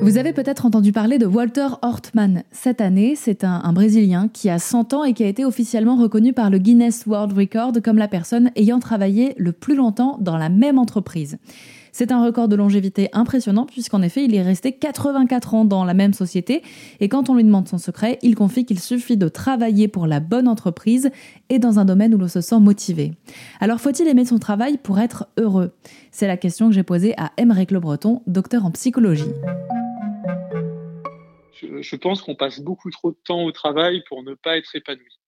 Vous avez peut-être entendu parler de Walter Hortman cette année. C'est un, Brésilien qui a 100 ans et qui a été officiellement reconnu par le Guinness World Record comme la personne ayant travaillé le plus longtemps dans la même entreprise. C'est un record de longévité impressionnant puisqu'en effet il est resté 84 ans dans la même société et quand on lui demande son secret, il confie qu'il suffit de travailler pour la bonne entreprise et dans un domaine où l'on se sent motivé. Alors faut-il aimer son travail pour être heureux? C'est la question que j'ai posée à Emmerich Le Breton, docteur en psychologie je pense qu'on passe beaucoup trop de temps au travail pour ne pas être épanoui.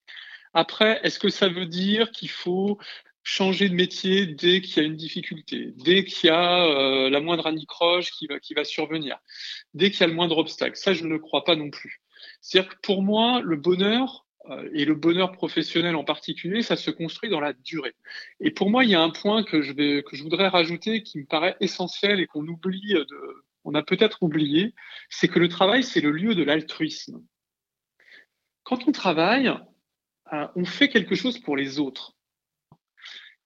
Après, est-ce que ça veut dire qu'il faut changer de métier dès qu'il y a une difficulté, dès qu'il y a euh, la moindre anicroche qui va, qui va survenir, dès qu'il y a le moindre obstacle? Ça, je ne le crois pas non plus. C'est-à-dire que pour moi, le bonheur, euh, et le bonheur professionnel en particulier, ça se construit dans la durée. Et pour moi, il y a un point que je, vais, que je voudrais rajouter qui me paraît essentiel et qu'on oublie de, on a peut-être oublié, c'est que le travail, c'est le lieu de l'altruisme. Quand on travaille, euh, on fait quelque chose pour les autres.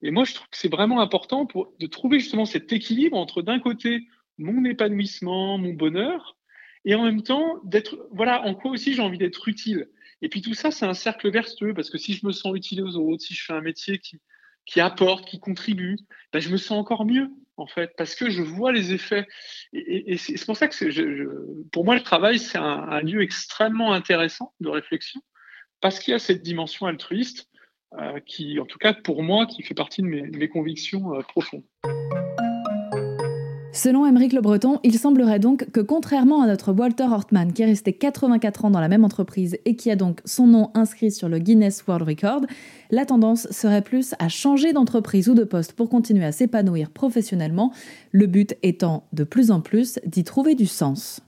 Et moi, je trouve que c'est vraiment important de trouver justement cet équilibre entre d'un côté mon épanouissement, mon bonheur, et en même temps d'être, voilà, en quoi aussi j'ai envie d'être utile. Et puis tout ça, c'est un cercle vertueux parce que si je me sens utile aux autres, si je fais un métier qui, qui apporte, qui contribue, ben je me sens encore mieux en fait, parce que je vois les effets. Et, c'est pour ça que pour moi, le travail, c'est un, lieu extrêmement intéressant de réflexion, parce qu'il y a cette dimension altruiste euh, qui, en tout cas pour moi, qui fait partie de mes, convictions euh, profondes. Selon Émeric Le Breton, il semblerait donc que contrairement à notre Walter Hortman qui est resté 84 ans dans la même entreprise et qui a donc son nom inscrit sur le Guinness World Record, la tendance serait plus à changer d'entreprise ou de poste pour continuer à s'épanouir professionnellement, le but étant de plus en plus d'y trouver du sens.